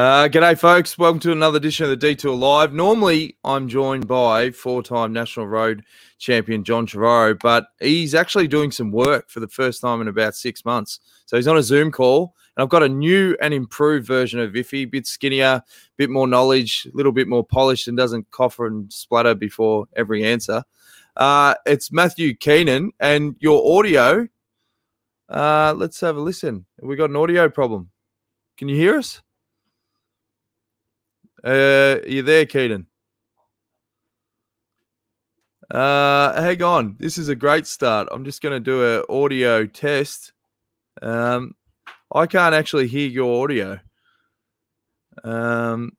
Uh, g'day, folks. Welcome to another edition of the Detour Live. Normally, I'm joined by four-time national road champion John Trevorrow, but he's actually doing some work for the first time in about six months. So he's on a Zoom call, and I've got a new and improved version of Iffy, bit skinnier, bit more knowledge, a little bit more polished, and doesn't cough and splatter before every answer. Uh, it's Matthew Keenan, and your audio. Uh, let's have a listen. We got an audio problem. Can you hear us? Uh, you there, Keenan? Uh, hang on. This is a great start. I'm just going to do an audio test. Um, I can't actually hear your audio. Um,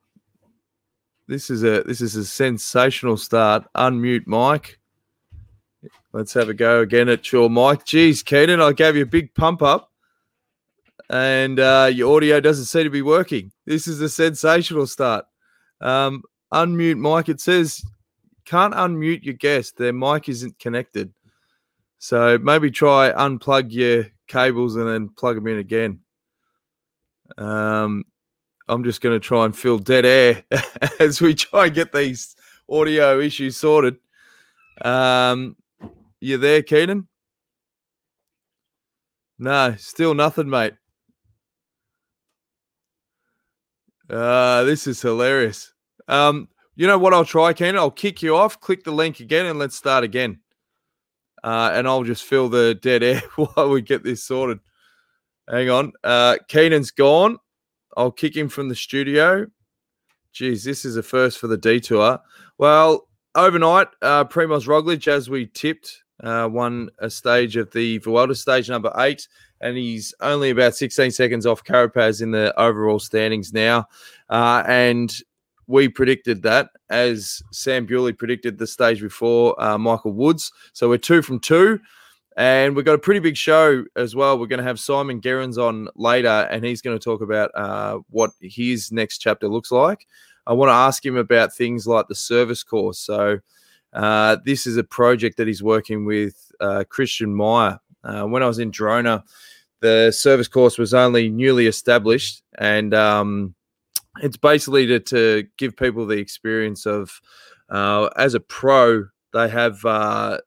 this is a this is a sensational start. Unmute mic. Let's have a go again at your mic. Geez, Keenan, I gave you a big pump up, and uh, your audio doesn't seem to be working. This is a sensational start. Um, unmute mic. It says can't unmute your guest. Their mic isn't connected. So maybe try unplug your cables and then plug them in again. Um, I'm just going to try and fill dead air as we try and get these audio issues sorted. Um, you there, Keenan? No, still nothing, mate. Uh, this is hilarious. Um, you know what I'll try, Keenan? I'll kick you off, click the link again, and let's start again. Uh, and I'll just fill the dead air while we get this sorted. Hang on. Uh, Keenan's gone. I'll kick him from the studio. Geez, this is a first for the detour. Well, overnight, uh, Primoz Roglic, as we tipped, uh, won a stage of the Vuelta stage number eight, and he's only about 16 seconds off Carapaz in the overall standings now. Uh, and we predicted that as Sam Bewley predicted the stage before uh, Michael Woods. So we're two from two. And we've got a pretty big show as well. We're going to have Simon Gerrans on later, and he's going to talk about uh, what his next chapter looks like. I want to ask him about things like the service course. So, uh, this is a project that he's working with uh, Christian Meyer. Uh, when I was in Girona, the service course was only newly established, and um, it's basically to, to give people the experience of uh, as a pro they have uh,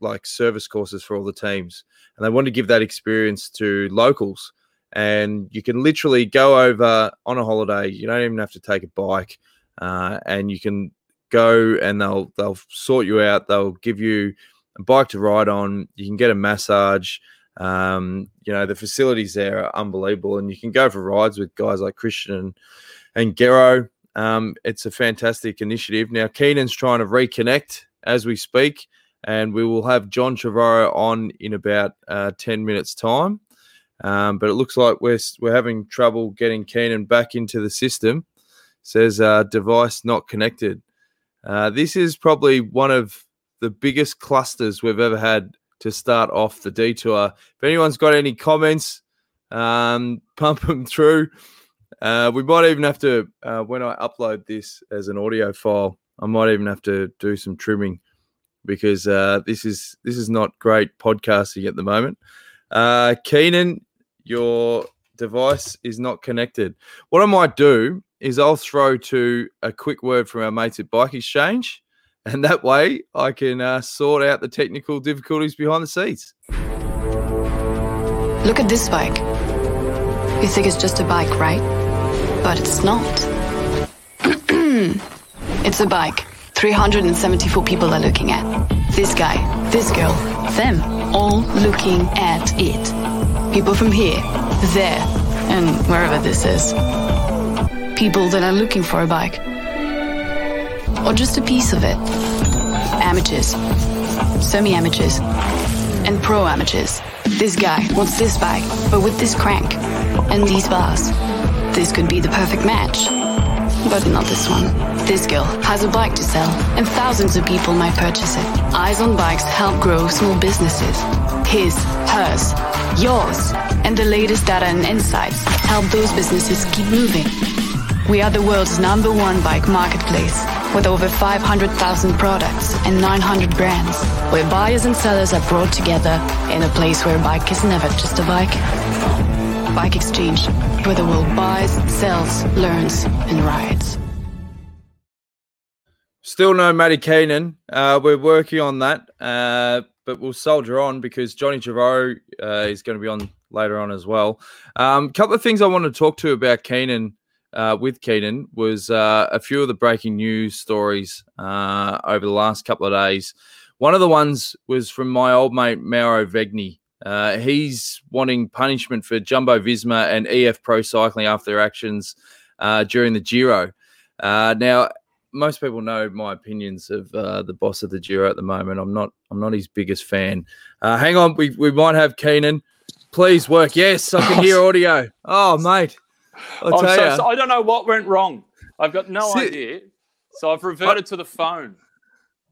like service courses for all the teams and they want to give that experience to locals and you can literally go over on a holiday you don't even have to take a bike uh, and you can go and they'll they'll sort you out they'll give you a bike to ride on you can get a massage um, you know the facilities there are unbelievable and you can go for rides with guys like christian and and Gero. Um, it's a fantastic initiative. Now, Keenan's trying to reconnect as we speak, and we will have John Trevorrow on in about uh, 10 minutes' time. Um, but it looks like we're, we're having trouble getting Keenan back into the system. says uh, device not connected. Uh, this is probably one of the biggest clusters we've ever had to start off the detour. If anyone's got any comments, um, pump them through. Uh, we might even have to, uh, when I upload this as an audio file, I might even have to do some trimming because uh, this is this is not great podcasting at the moment. Uh, Keenan, your device is not connected. What I might do is I'll throw to a quick word from our mates at Bike Exchange, and that way I can uh, sort out the technical difficulties behind the scenes. Look at this bike. You think it's just a bike, right? But it's not. it's a bike. 374 people are looking at. This guy, this girl, them, all looking at it. People from here, there, and wherever this is. People that are looking for a bike. Or just a piece of it. Amateurs, semi amateurs, and pro amateurs. This guy wants this bike, but with this crank and these bars. This could be the perfect match. But not this one. This girl has a bike to sell, and thousands of people might purchase it. Eyes on Bikes help grow small businesses. His, hers, yours, and the latest data and insights help those businesses keep moving. We are the world's number one bike marketplace with over 500,000 products and 900 brands, where buyers and sellers are brought together in a place where a bike is never just a bike. Bike Exchange, where the world buys, sells, learns, and rides. Still no Matty Keenan. Uh, we're working on that, uh, but we'll soldier on because Johnny Trevorrow uh, is going to be on later on as well. A um, couple of things I want to talk to about Keenan uh, with Keenan was uh, a few of the breaking news stories uh, over the last couple of days. One of the ones was from my old mate Mauro Vegni. Uh, he's wanting punishment for Jumbo Visma and EF Pro Cycling after their actions uh, during the Giro. Uh, now, most people know my opinions of the boss of the Giro at the moment. I'm not. I'm not his biggest fan. hang on, we, we might have Keenan. Please work. Yes, I can hear audio. Oh, mate. I'll I'm so, so, I don't know what went wrong. I've got no See, idea. So I've reverted I, to the phone.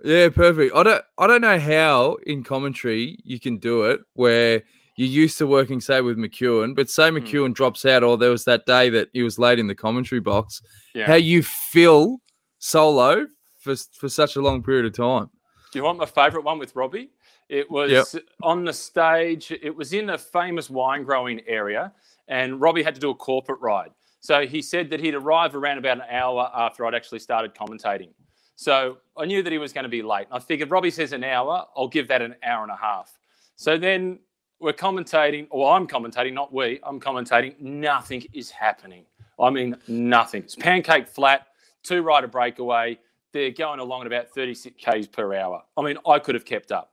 Yeah, perfect. I don't I don't know how in commentary you can do it where you're used to working, say, with McEwen, but say hmm. McEwen mm. drops out, or there was that day that he was late in the commentary box. Yeah. How you feel solo for for such a long period of time? Do you want my favourite one with Robbie? It was yep. on the stage. It was in a famous wine growing area, and Robbie had to do a corporate ride. So he said that he'd arrive around about an hour after I'd actually started commentating. So I knew that he was going to be late. I figured Robbie says an hour, I'll give that an hour and a half. So then we're commentating, or I'm commentating, not we, I'm commentating. Nothing is happening. I mean, nothing. It's pancake flat, two rider breakaway. They're going along at about 36 Ks per hour. I mean, I could have kept up.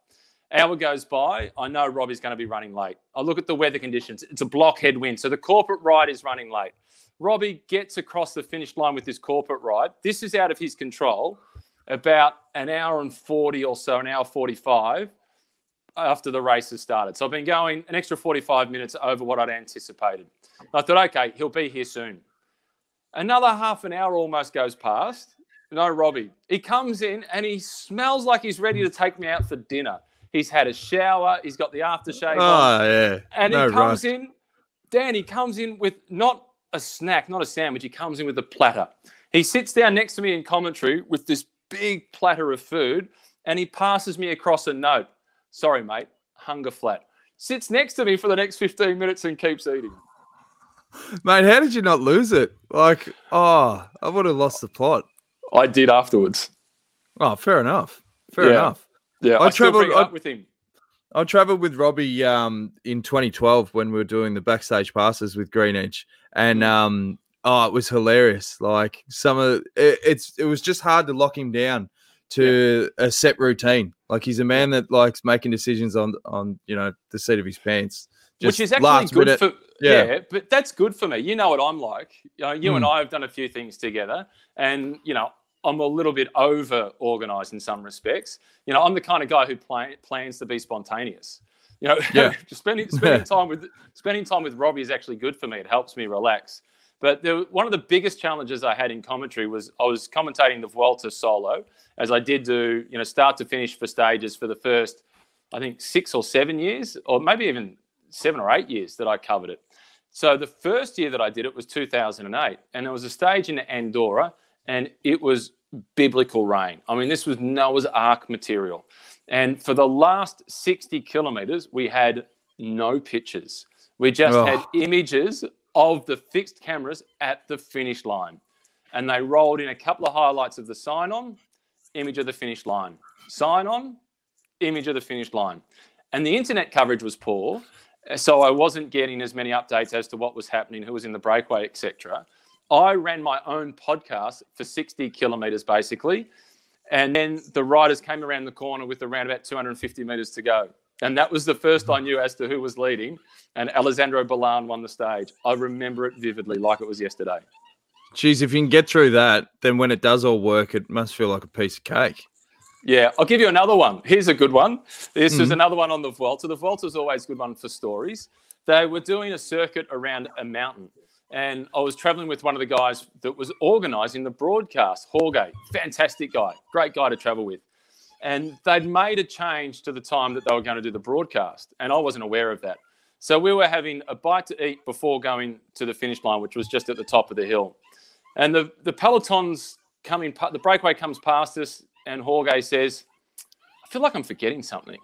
Hour goes by. I know Robbie's going to be running late. I look at the weather conditions. It's a block headwind. So the corporate ride is running late. Robbie gets across the finish line with his corporate ride. This is out of his control. About an hour and 40 or so, an hour 45 after the race has started. So I've been going an extra 45 minutes over what I'd anticipated. I thought, okay, he'll be here soon. Another half an hour almost goes past. No, Robbie. He comes in and he smells like he's ready to take me out for dinner. He's had a shower. He's got the aftershave. Oh, on, yeah. And no, he comes right. in, Dan, he comes in with not a snack, not a sandwich. He comes in with a platter. He sits down next to me in commentary with this big platter of food and he passes me across a note. Sorry, mate, hunger flat. Sits next to me for the next 15 minutes and keeps eating. Mate, how did you not lose it? Like, oh, I would have lost the plot. I did afterwards. Oh, fair enough. Fair yeah. enough. Yeah, I, I traveled I, with him. I traveled with Robbie um, in 2012 when we were doing the backstage passes with Green Edge, and mm. um, oh, it was hilarious. Like some of it, it's it was just hard to lock him down to yeah. a set routine. Like he's a man that likes making decisions on on you know the seat of his pants, which is actually good minute. for yeah. yeah. but that's good for me. You know what I'm like. You, know, you mm. and I have done a few things together, and you know I'm a little bit over organized in some respects. You know, I'm the kind of guy who plan, plans to be spontaneous. You know, yeah. spending spending time with spending time with Robbie is actually good for me. It helps me relax. But the, one of the biggest challenges I had in commentary was I was commentating the Vuelta solo, as I did do, you know, start to finish for stages for the first, I think, six or seven years, or maybe even seven or eight years that I covered it. So the first year that I did it was 2008, and there was a stage in Andorra and it was biblical rain. I mean, this was Noah's Ark material. And for the last 60 kilometers, we had no pictures. We just oh. had images of the fixed cameras at the finish line. And they rolled in a couple of highlights of the sign on, image of the finish line, sign on, image of the finish line. And the internet coverage was poor. So I wasn't getting as many updates as to what was happening, who was in the breakaway, etc. I ran my own podcast for 60 kilometers basically. And then the riders came around the corner with around about 250 meters to go. And that was the first I knew as to who was leading. And Alessandro Ballan won the stage. I remember it vividly, like it was yesterday. Geez, if you can get through that, then when it does all work, it must feel like a piece of cake. Yeah, I'll give you another one. Here's a good one. This mm-hmm. is another one on the Vuelta. The Vuelta is always a good one for stories. They were doing a circuit around a mountain and I was traveling with one of the guys that was organizing the broadcast, Jorge, fantastic guy, great guy to travel with. And they'd made a change to the time that they were going to do the broadcast, and I wasn't aware of that. So we were having a bite to eat before going to the finish line, which was just at the top of the hill. And the, the peloton's coming, the breakaway comes past us, and Jorge says, I feel like I'm forgetting something.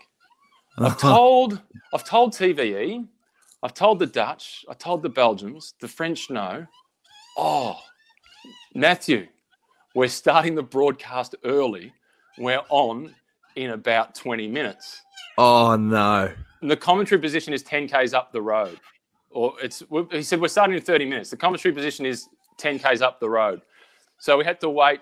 Uh-huh. I've told, I've told TVE I've told the Dutch, I told the Belgians, the French know. Oh, Matthew, we're starting the broadcast early. We're on in about 20 minutes. Oh, no. And the commentary position is 10 Ks up the road. Or it's, he said, we're starting in 30 minutes. The commentary position is 10 Ks up the road. So we had to wait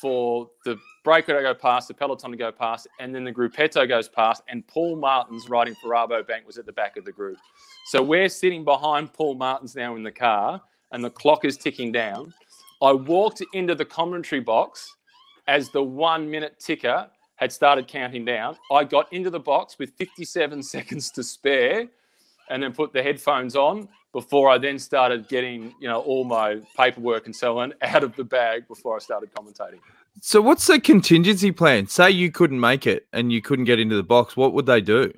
for the breaker to go past, the peloton to go past, and then the gruppetto goes past, and Paul Martens riding for Rabobank was at the back of the group. So we're sitting behind Paul Martens now in the car, and the clock is ticking down. I walked into the commentary box as the one minute ticker had started counting down. I got into the box with 57 seconds to spare and then put the headphones on before I then started getting, you know, all my paperwork and so on out of the bag before I started commentating. So what's the contingency plan? Say you couldn't make it and you couldn't get into the box, what would they do?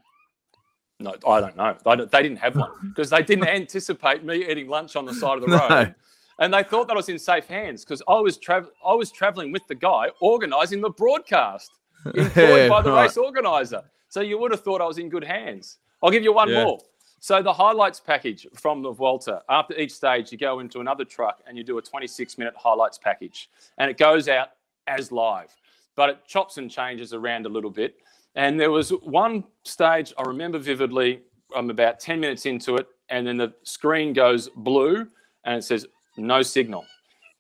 No, I don't know. They didn't have one because they didn't anticipate me eating lunch on the side of the road. No and they thought that I was in safe hands because I was tra- I was traveling with the guy organising the broadcast, employed yeah, by the right. race organizer. So you would have thought I was in good hands. I'll give you one yeah. more. So the highlights package from the Vuelta. After each stage, you go into another truck and you do a 26-minute highlights package, and it goes out as live, but it chops and changes around a little bit. And there was one stage I remember vividly. I'm about 10 minutes into it, and then the screen goes blue and it says no signal,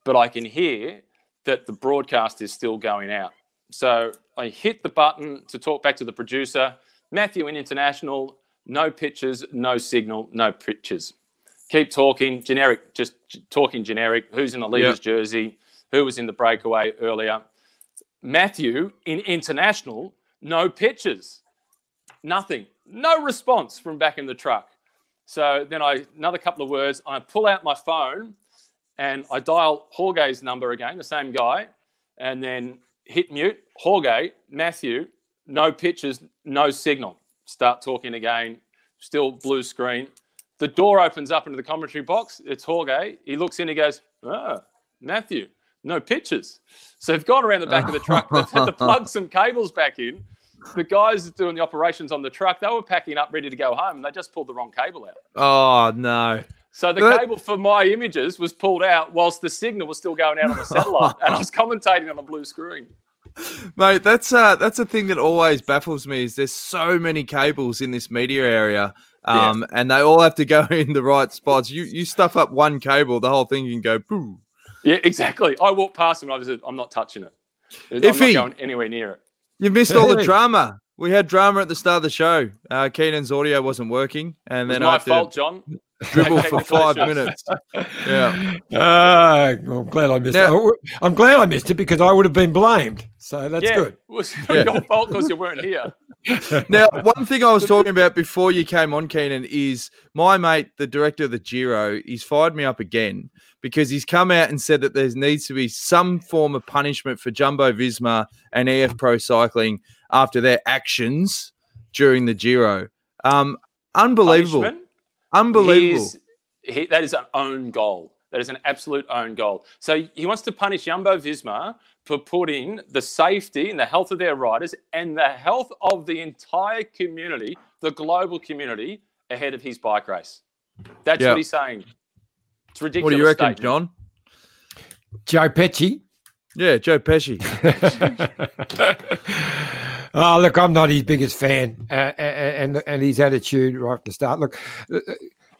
but I can hear that the broadcast is still going out. So I hit the button to talk back to the producer. Matthew in international, no pictures, no signal, no pictures. Keep talking, generic, just talking generic. Who's in the leader's yep. jersey? Who was in the breakaway earlier? Matthew in international, no pictures, nothing, no response from back in the truck. So then I another couple of words. I pull out my phone and I dial Jorge's number again, the same guy, and then hit mute. Jorge, Matthew, no pictures, no signal. Start talking again, still blue screen. The door opens up into the commentary box. It's Jorge. He looks in, he goes, Oh, Matthew, no pictures. So they've gone around the back of the truck. They've had to plug some cables back in. The guys doing the operations on the truck, they were packing up, ready to go home. And they just pulled the wrong cable out. Oh, no. So the cable for my images was pulled out whilst the signal was still going out on the satellite, and I was commentating on a blue screen. Mate, that's uh, that's a thing that always baffles me. Is there's so many cables in this media area, um, yeah. and they all have to go in the right spots. You you stuff up one cable, the whole thing can go poo. Yeah, exactly. I walked past him. I was, I'm not touching it. I'm if not he, going anywhere near it. You missed all the drama. We had drama at the start of the show. Uh, Keenan's audio wasn't working, and then my fault, John dribble for five minutes. Yeah. Uh, I'm glad I missed now, it. I'm glad I missed it because I would have been blamed. So that's yeah, good. It was yeah. your fault because you weren't here. now, one thing I was talking about before you came on, Keenan, is my mate, the director of the Giro, he's fired me up again because he's come out and said that there needs to be some form of punishment for Jumbo Visma and EF Pro Cycling after their actions during the Giro. Um, unbelievable. Punishment? Unbelievable. He, that is an own goal. That is an absolute own goal. So he wants to punish Jumbo Visma for putting the safety and the health of their riders and the health of the entire community, the global community, ahead of his bike race. That's yep. what he's saying. It's ridiculous. What do you reckon, statement. John? Joe Pesci. Yeah, Joe Pesci. oh, look, I'm not his biggest fan, uh, and and his attitude right at the start. Look, uh,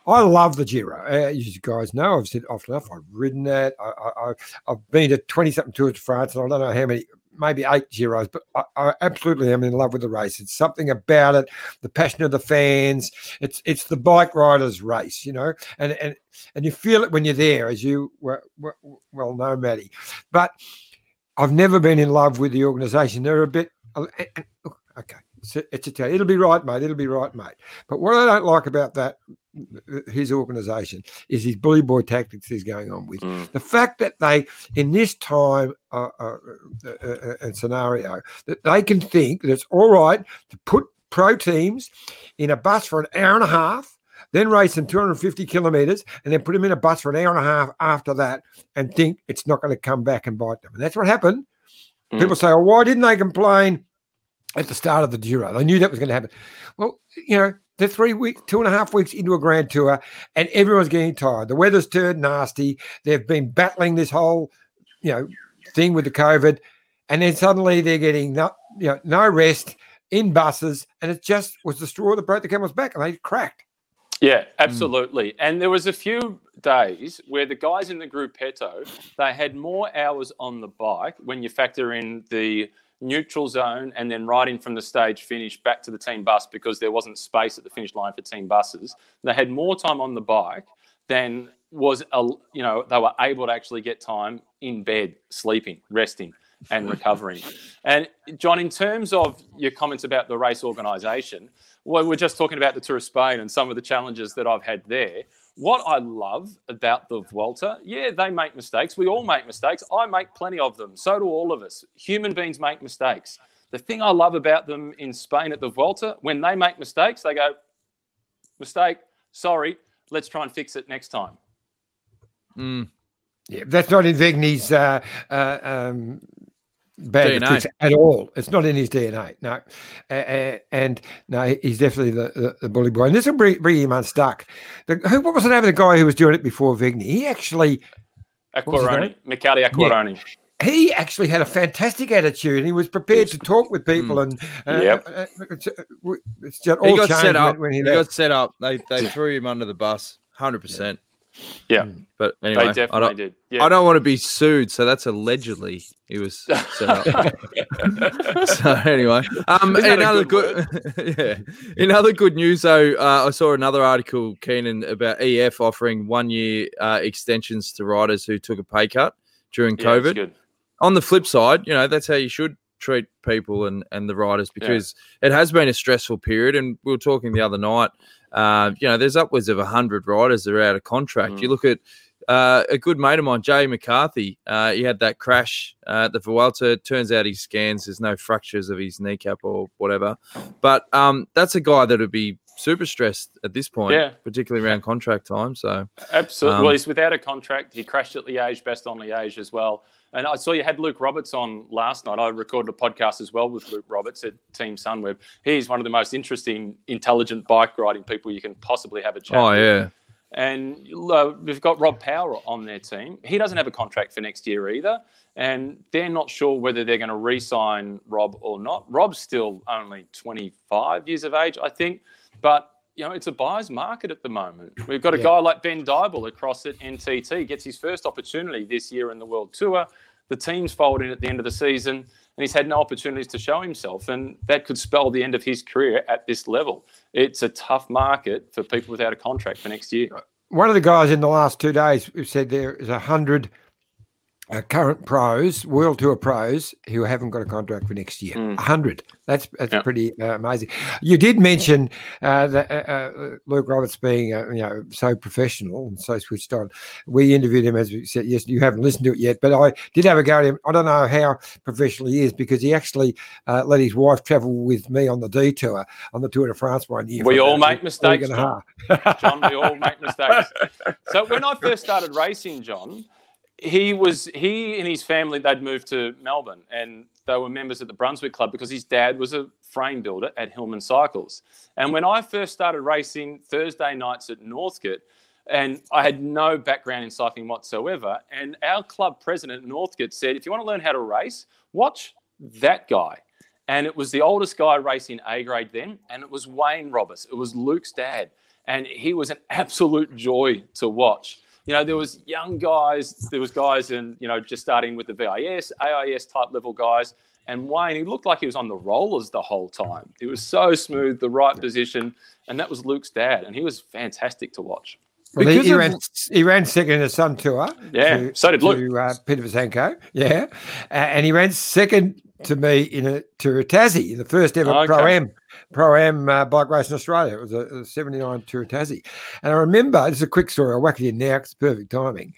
I love the Giro. Uh, as you guys know, I've said often enough. I've ridden that. I, have been to twenty something tours de France, and I don't know how many, maybe eight Giros, but I, I, absolutely am in love with the race. It's something about it, the passion of the fans. It's it's the bike riders' race, you know, and and and you feel it when you're there, as you well, well know, Maddie. But I've never been in love with the organisation. They're a bit okay. It's a tell. It'll be right, mate. It'll be right, mate. But what I don't like about that, his organisation, is his bully boy tactics he's going on with. Mm. The fact that they, in this time uh, uh, uh, uh, and scenario, that they can think that it's all right to put pro teams in a bus for an hour and a half then race them 250 kilometers and then put them in a bus for an hour and a half after that and think it's not going to come back and bite them. And that's what happened. Mm. People say, oh, why didn't they complain at the start of the Giro? They knew that was going to happen. Well, you know, they're three weeks, two and a half weeks into a grand tour, and everyone's getting tired. The weather's turned nasty. They've been battling this whole, you know, thing with the COVID, and then suddenly they're getting no, you know, no rest in buses, and it just was the straw that broke the camel's back, and they cracked. Yeah, absolutely. Mm. And there was a few days where the guys in the gruppetto they had more hours on the bike when you factor in the neutral zone and then riding from the stage finish back to the team bus because there wasn't space at the finish line for team buses. They had more time on the bike than was a, you know they were able to actually get time in bed sleeping resting and recovering. And john in terms of your comments about the race organisation well, we're just talking about the tour of spain and some of the challenges that i've had there. What i love about the vuelta yeah they make mistakes. We all make mistakes. I make plenty of them. So do all of us. Human beings make mistakes. The thing i love about them in spain at the vuelta when they make mistakes they go mistake. Sorry. Let's try and fix it next time. Mm. Yeah, that's not in Vegni's uh, uh, um, bad at all. It's not in his DNA. No, uh, and no, he's definitely the, the, the, bully boy. And this will bring, bring him unstuck. The, who, what was the name of the guy who was doing it before Vegni? He actually. Acquarone, Michele Acquarone. Yeah he actually had a fantastic attitude. He was prepared to talk with people, and uh, yep. uh, it's, it's just all he got set up. When, when he, he got set up. They they threw him under the bus, hundred yeah. percent. Yeah, mm. but anyway, they definitely I don't, did. Yeah. I don't want to be sued, so that's allegedly he was set up. so anyway, um, another good, good yeah, in other good news though, uh, I saw another article, Keenan, about EF offering one year uh, extensions to riders who took a pay cut during yeah, COVID. On the flip side, you know that's how you should treat people and and the riders because yeah. it has been a stressful period, and we were talking the other night uh, you know, there's upwards of 100 riders that are out of contract. Mm. You look at uh, a good mate of mine, Jay McCarthy. Uh, he had that crash uh, at the Vuelta. Turns out he scans. There's no fractures of his kneecap or whatever. But um, that's a guy that would be super stressed at this point, yeah. particularly around contract time. So absolutely. Um, well, he's without a contract. He crashed at Liège, Bastogne Liège as well. And I saw you had Luke Roberts on last night. I recorded a podcast as well with Luke Roberts at Team Sunweb. He's one of the most interesting, intelligent bike riding people you can possibly have a chat. Oh with. yeah. And uh, we've got Rob Power on their team. He doesn't have a contract for next year either. And they're not sure whether they're going to re sign Rob or not. Rob's still only 25 years of age, I think. But you know, it's a buyer's market at the moment. We've got a yeah. guy like Ben Dyball across at NTT, gets his first opportunity this year in the World Tour. The team's folding at the end of the season, and he's had no opportunities to show himself, and that could spell the end of his career at this level. It's a tough market for people without a contract for next year. One of the guys in the last two days said there is a hundred uh, current pros, World Tour pros, who haven't got a contract for next year. Mm. hundred. That's that's yeah. pretty uh, amazing. You did mention uh, that uh, uh, Luke Roberts being uh, you know so professional and so switched on. We interviewed him as we said. Yes, you haven't listened to it yet, but I did have a go at him. I don't know how professional he is because he actually let his wife travel with me on the detour on the Tour de France one year. We all make mistakes, John. John. We all make mistakes. So when I first started racing, John he was he and his family they'd moved to Melbourne and they were members at the Brunswick Club because his dad was a frame builder at Hillman Cycles. And when I first started racing Thursday nights at Northcote, and I had no background in cycling whatsoever, and our club president Northcote said, if you want to learn how to race, watch that guy. And it was the oldest guy racing A grade then, and it was Wayne Roberts. It was Luke's dad, and he was an absolute joy to watch you know, there was young guys, there was guys and you know, just starting with the VIS, AIS type level guys. And Wayne, he looked like he was on the rollers the whole time. He was so smooth, the right position. And that was Luke's dad. And he was fantastic to watch. Well, he, he, ran, he ran second in the Sun Tour. Yeah, to, so did Luke. To, uh, Peter Besanko. Yeah. Uh, and he ran second to me in a, Tassie, the first ever okay. Pro Am Pro Am uh, bike race in Australia. It was a, a 79 Tour Tassie. And I remember, this is a quick story, I'll whack it in now it's perfect timing.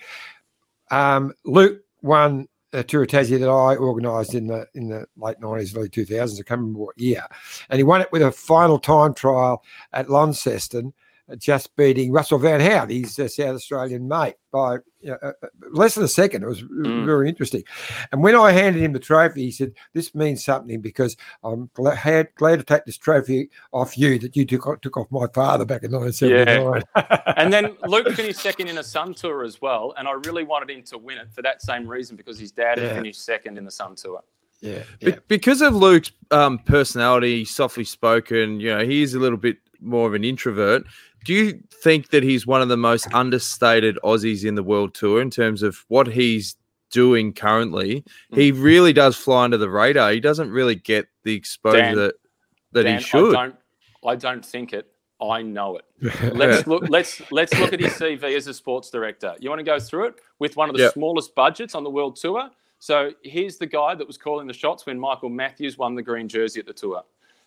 Um, Luke won a Tour Tassie that I organised in the in the late 90s, early 2000s. I can't remember what year. And he won it with a final time trial at Launceston just beating Russell Van Hout, his uh, South Australian mate, by uh, uh, less than a second. It was mm. very interesting. And when I handed him the trophy, he said, "This means something because I'm glad, glad to take this trophy off you that you took took off my father back in 1979." Yeah. and then Luke finished second in a Sun Tour as well, and I really wanted him to win it for that same reason because his dad had finished second in the Sun Tour. Yeah, yeah. because of Luke's um, personality, softly spoken, you know, he is a little bit more of an introvert. Do you think that he's one of the most understated Aussies in the world tour in terms of what he's doing currently? Mm. He really does fly under the radar. He doesn't really get the exposure Dan, that, that Dan, he should. I don't, I don't think it. I know it. Let's look. Let's let's look at his CV as a sports director. You want to go through it with one of the yep. smallest budgets on the world tour. So here's the guy that was calling the shots when Michael Matthews won the green jersey at the tour.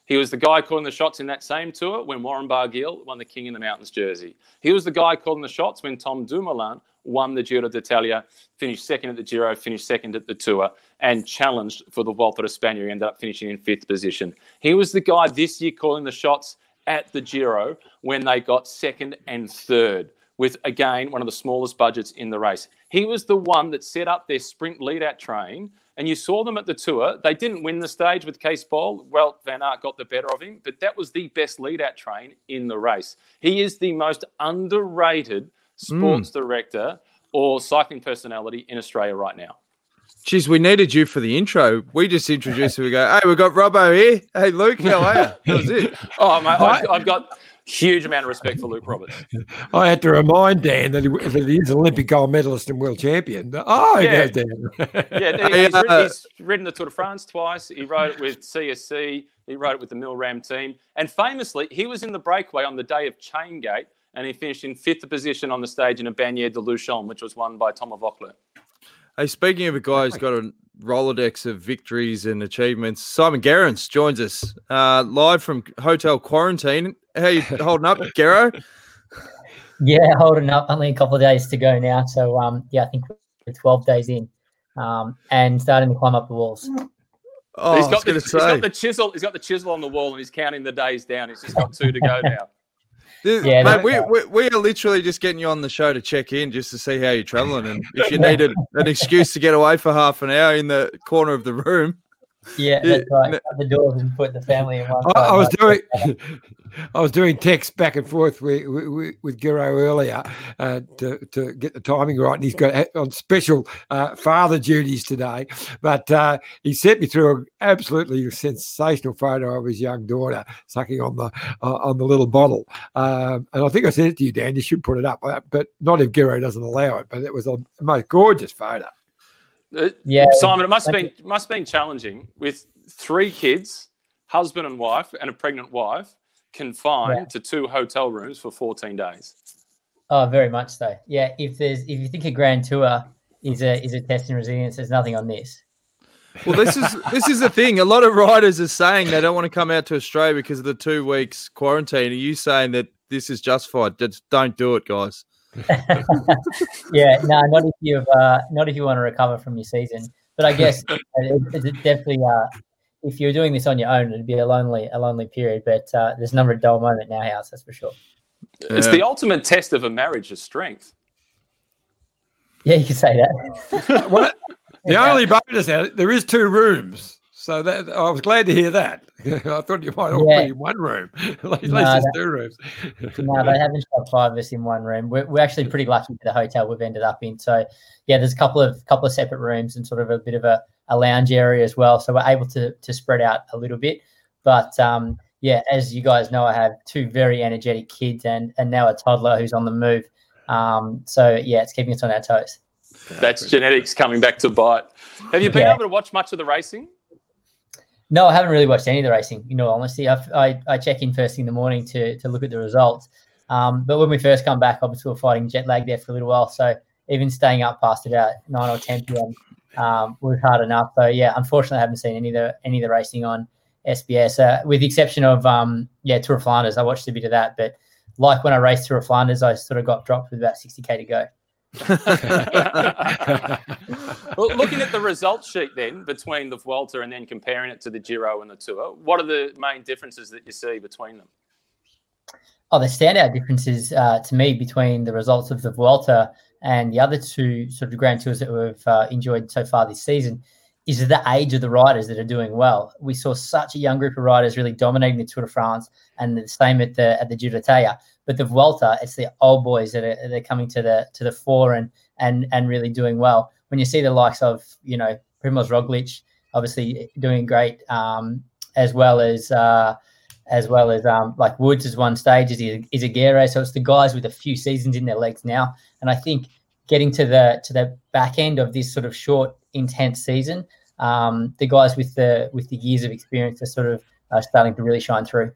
He was the guy calling the shots in that same tour when Warren Barguil won the King in the Mountains jersey. He was the guy calling the shots when Tom Dumoulin won the Giro d'Italia, finished second at the Giro, finished second at the Tour, and challenged for the Vuelta a España. He ended up finishing in fifth position. He was the guy this year calling the shots at the Giro when they got second and third with, again, one of the smallest budgets in the race. He was the one that set up their sprint lead out train. And you saw them at the tour. They didn't win the stage with Cees Bol. Well, Van Aert got the better of him, but that was the best lead out train in the race. He is the most underrated sports mm. director or cycling personality in Australia right now. Geez, we needed you for the intro. We just introduced. We go, hey, we've got Robbo here. Hey, Luke, how are you? That was it. oh, mate, I've, I've got huge amount of respect for Luke Roberts. I had to remind Dan that he, that he is an Olympic gold medalist and world champion. Oh, yeah, Dan. yeah, he's, uh, he's, ridden the Tour de France twice. He rode it with CSC. He rode it with the Milram team, and famously, he was in the breakaway on the day of Chaingate, and he finished in fifth position on the stage in a Bagnères de Luchon, which was won by Thomas Voeckler. Hey, speaking of a guy who's got a Rolodex of victories and achievements, Simon Gerrans joins us uh, live from hotel quarantine. How you holding up, Gero? Yeah, holding up. Only a couple of days to go now. So, um, yeah, I think we're 12 days in um, and starting to climb up the walls. Oh, he's got, the, he's got the chisel. He's got the chisel on the wall, and he's counting the days down. He's just got two to go now. This, yeah, mate, we, we, we, are literally just getting you on the show to check in just to see how you're traveling. And if you needed an excuse to get away for half an hour in the corner of the room, yeah, that's right. Shut the doors and put the family in one. I, I was doing, I was doing text back and forth with with, with Gero earlier uh, to to get the timing right, and he's got on special uh, father duties today. But uh, he sent me through an absolutely sensational photo of his young daughter sucking on the uh, on the little bottle, um, and I think I sent it to you, Dan. You should put it up, uh, but not if Gero doesn't allow it. But it was a most gorgeous photo. Uh, yeah, Simon, it must have been must have been challenging with three kids, husband and wife, and a pregnant wife confined yeah. to two hotel rooms for 14 days. Oh, very much so. Yeah, if there's if you think a grand tour is a is a test in resilience, there's nothing on this. Well, this is this is the thing. A lot of riders are saying they don't want to come out to Australia because of the two weeks quarantine. Are you saying that this is justified? Just don't do it, guys. yeah, no, not if you've uh, not if you want to recover from your season. But I guess it, it definitely uh, if you're doing this on your own, it'd be a lonely a lonely period. But uh, there's never a dull moment in our house, that's for sure. It's the ultimate test of a marriage of strength. Yeah, you can say that. well, the only bonus there is two rooms. So that I was glad to hear that. I thought you might all yeah. be in one room. At least no, two rooms. no, they haven't shot five of us in one room. We're, we're actually pretty lucky for the hotel we've ended up in. So yeah, there's a couple of couple of separate rooms and sort of a bit of a, a lounge area as well. So we're able to to spread out a little bit. But um, yeah, as you guys know, I have two very energetic kids and and now a toddler who's on the move. Um, so yeah, it's keeping us on our toes. That's genetics coming back to bite. Have you been yeah. able to watch much of the racing? No, I haven't really watched any of the racing. You know, honestly, I, I, I check in first thing in the morning to to look at the results. Um, but when we first come back, obviously we're fighting jet lag there for a little while. So even staying up past about nine or ten p.m. Um, was hard enough. So yeah, unfortunately, I haven't seen any of the any of the racing on SBS, uh, with the exception of um, yeah Tour of Flanders. I watched a bit of that, but like when I raced Tour of Flanders, I sort of got dropped with about sixty k to go. well, looking at the results sheet then between the Vuelta and then comparing it to the Giro and the Tour, what are the main differences that you see between them? Oh, the standout differences uh, to me between the results of the Vuelta and the other two sort of Grand Tours that we've uh, enjoyed so far this season is the age of the riders that are doing well. We saw such a young group of riders really dominating the Tour de France, and the same at the at the Giro d'Italia. But the Vuelta, it's the old boys that are they're coming to the to the fore and and and really doing well. When you see the likes of you know Primoz Roglic, obviously doing great, um, as well as uh, as well as um, like Woods is one stage, is is Aguirre. So it's the guys with a few seasons in their legs now, and I think getting to the to the back end of this sort of short intense season, um, the guys with the with the years of experience are sort of uh, starting to really shine through.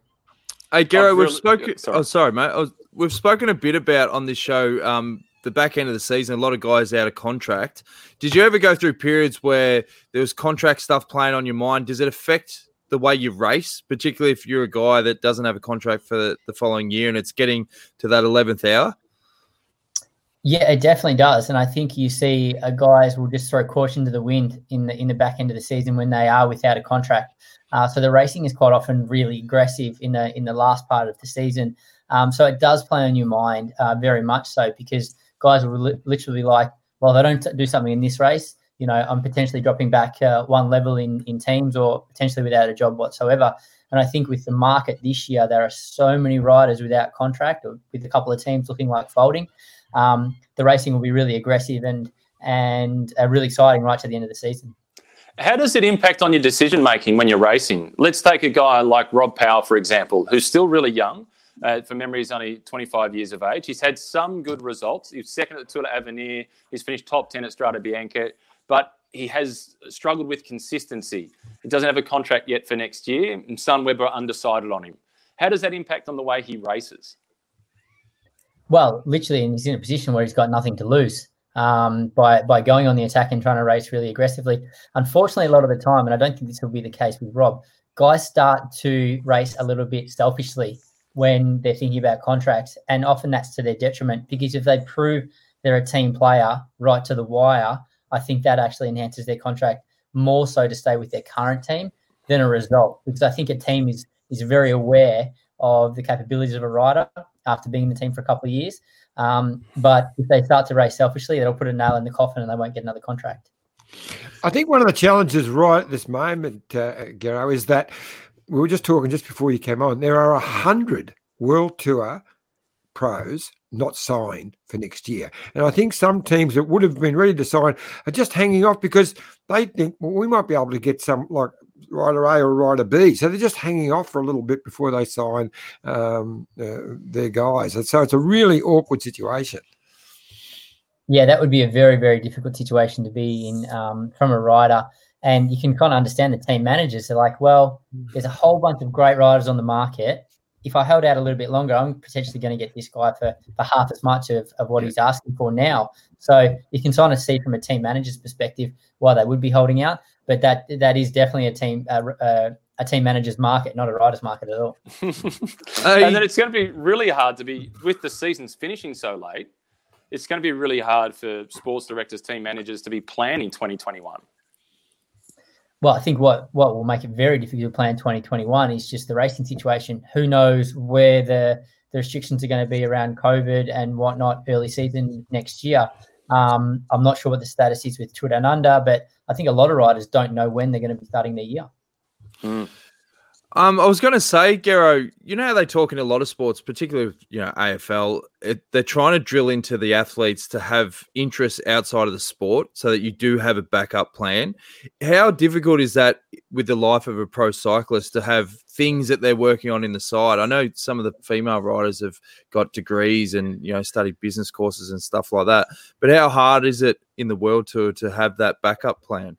Hey, Gary, we've spoken. Sorry. Oh, sorry, mate. Was, we've spoken a bit about on this show um, the back end of the season. A lot of guys out of contract. Did you ever go through periods where there was contract stuff playing on your mind? Does it affect the way you race, particularly if you're a guy that doesn't have a contract for the, the following year and it's getting to that eleventh hour? Yeah, it definitely does, and I think you see uh, guys will just throw caution to the wind in the in the back end of the season when they are without a contract. Uh, so the racing is quite often really aggressive in the in the last part of the season. Um, so it does play on your mind uh, very much so because guys will li- literally like, well, if I don't t- do something in this race. You know, I'm potentially dropping back uh, one level in in teams or potentially without a job whatsoever. And I think with the market this year, there are so many riders without contract, or with a couple of teams looking like folding um, the racing will be really aggressive and and uh, really exciting right to the end of the season. How does it impact on your decision making when you're racing? Let's take a guy like Rob Power, for example, who's still really young. Uh, for memory, he's only 25 years of age. He's had some good results. He's second at the Tour de Avenir. He's finished top 10 at Strade Bianche, but he has struggled with consistency. He doesn't have a contract yet for next year, and Sunweb are undecided on him. How does that impact on the way he races? Well, literally, and he's in a position where he's got nothing to lose um, by by going on the attack and trying to race really aggressively. Unfortunately, a lot of the time, and I don't think this will be the case with Rob, guys start to race a little bit selfishly when they're thinking about contracts, and often that's to their detriment because if they prove they're a team player right to the wire, I think that actually enhances their contract more so to stay with their current team than a result because I think a team is is very aware of the capabilities of a rider after being in the team for a couple of years. Um, but if they start to race selfishly, that'll put a nail in the coffin and they won't get another contract. I think one of the challenges right at this moment, uh, Gero, is that we were just talking just before you came on. There are a hundred World Tour pros not signed for next year. And I think some teams that would have been ready to sign are just hanging off because they think, well, we might be able to get some like rider A or rider B. So they're just hanging off for a little bit before they sign um, uh, their guys. And so it's a really awkward situation. Yeah, that would be a very, very difficult situation to be in um, from a rider. And you can kind of understand the team managers. They're like, well, there's a whole bunch of great riders on the market. If I held out a little bit longer, I'm potentially going to get this guy for, for half as much of, of what he's asking for now. So you can kind of see from a team manager's perspective why they would be holding out but that that is definitely a team uh, uh, a team manager's market, not a rider's market at all. and then it's going to be really hard to be with the seasons finishing so late. It's going to be really hard for sports directors, team managers to be planning 2021. Well, I think what what will make it very difficult to plan 2021 is just the racing situation. Who knows where the the restrictions are going to be around COVID and whatnot early season next year. Um, I'm not sure what the status is with Tour Down Under, but I think a lot of riders don't know when they're going to be starting their year. Mm. Um, I was going to say, Gero, you know how they talk in a lot of sports, particularly you know AFL. It, they're trying to drill into the athletes to have interests outside of the sport, so that you do have a backup plan. How difficult is that with the life of a pro cyclist to have things that they're working on in the side? I know some of the female riders have got degrees and you know studied business courses and stuff like that, but how hard is it in the world to to have that backup plan?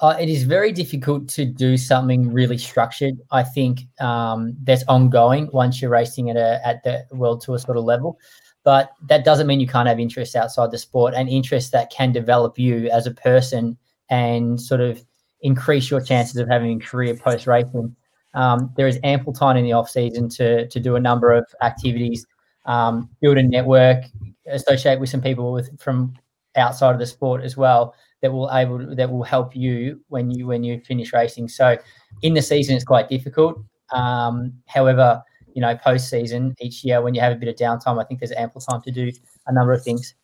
Uh, it is very difficult to do something really structured. I think um, that's ongoing once you're racing at a at the world tour sort of level, but that doesn't mean you can't have interests outside the sport and interests that can develop you as a person and sort of increase your chances of having a career post racing. Um, there is ample time in the off season to to do a number of activities, um, build a network, associate with some people with from outside of the sport as well that will able that will help you when you when you finish racing. So in the season, it's quite difficult. Um, however, you know, post season each year when you have a bit of downtime. I think there's ample time to do a number of things.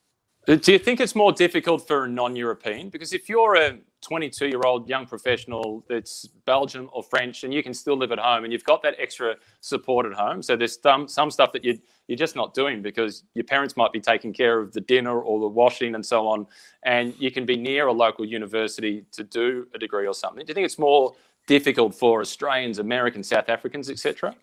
Do you think it's more difficult for a non-European? Because if you're a 22-year-old young professional that's Belgian or French, and you can still live at home, and you've got that extra support at home, so there's some some stuff that you you're just not doing because your parents might be taking care of the dinner or the washing and so on, and you can be near a local university to do a degree or something. Do you think it's more difficult for Australians, Americans, South Africans, etc.?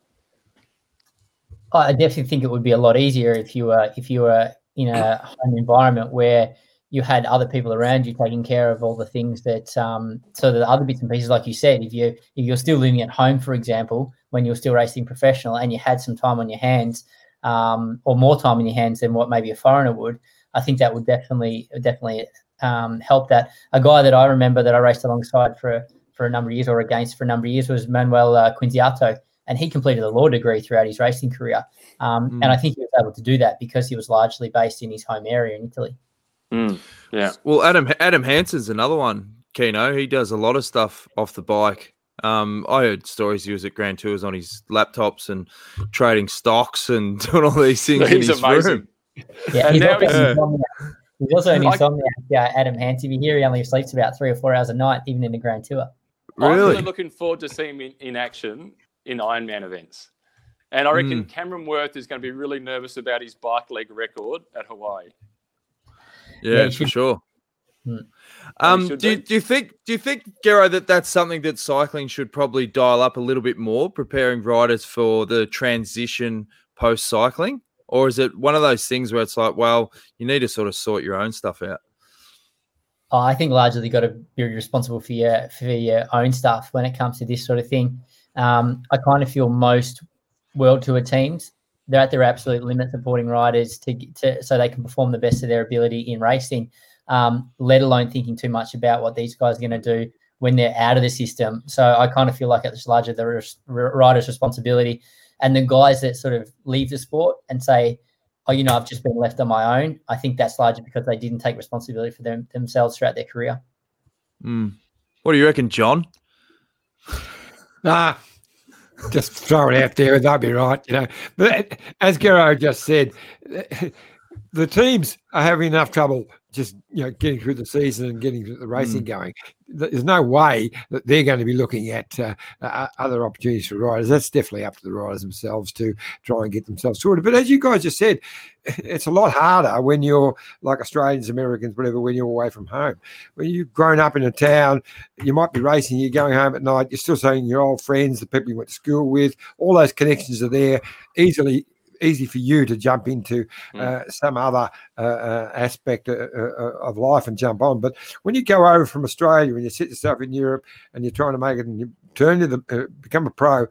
I definitely think it would be a lot easier if you were if you were in a home environment where you had other people around you taking care of all the things that um, so the other bits and pieces like you said if you if you're still living at home for example when you're still racing professional and you had some time on your hands um, or more time in your hands than what maybe a foreigner would i think that would definitely definitely um, help that a guy that i remember that i raced alongside for for a number of years or against for a number of years was manuel uh, quinziato and he completed a law degree throughout his racing career. Um, mm. And I think he was able to do that because he was largely based in his home area in Italy. Mm. Yeah. Well, Adam Adam Hansen's another one. Keno, he does a lot of stuff off the bike. Um, I heard stories he was at Grand Tours on his laptops and trading stocks and doing all these things he's in his amazing. room. Yeah, he's, also he's, he's also an insomniac. Yeah, Adam Hansen. Here he only sleeps about three or four hours a night, even in the Grand Tour. Really? I'm really looking forward to seeing him in, in action in Ironman events. And I reckon mm. Cameron Wurf is going to be really nervous about his bike leg record at Hawaii. Yeah, yeah for sure. Hmm. Um, do, do you think do you think Gero that that's something that cycling should probably dial up a little bit more, preparing riders for the transition post cycling, or is it one of those things where it's like, well, you need to sort of sort your own stuff out? Oh, I think largely you've got to be responsible for your for your own stuff when it comes to this sort of thing. Um, I kind of feel most world tour teams they're at their absolute limit supporting riders to, to so they can perform the best of their ability in racing. Um, let alone thinking too much about what these guys are going to do when they're out of the system. So I kind of feel like it's largely the rider's responsibility, and the guys that sort of leave the sport and say, "Oh, you know, I've just been left on my own." I think that's largely because they didn't take responsibility for them themselves throughout their career. Mm. What do you reckon, John? Nah, just throw it out there, and they'll be right, you know. But as Gero just said, the teams are having enough trouble just you know getting through the season and getting the racing mm. going. There's no way that they're going to be looking at uh, uh, other opportunities for riders. That's definitely up to the riders themselves to try and get themselves sorted. But as you guys just said, it's a lot harder when you're like Australians, Americans, whatever, when you're away from home. When you've grown up in a town, you might be racing, you're going home at night, you're still seeing your old friends, the people you went to school with, all those connections are there easily easy for you to jump into mm. some other uh, uh aspect of life and jump on. But when you go over from Australia and you sit yourself in Europe and you're trying to make it and you turn to the become a pro,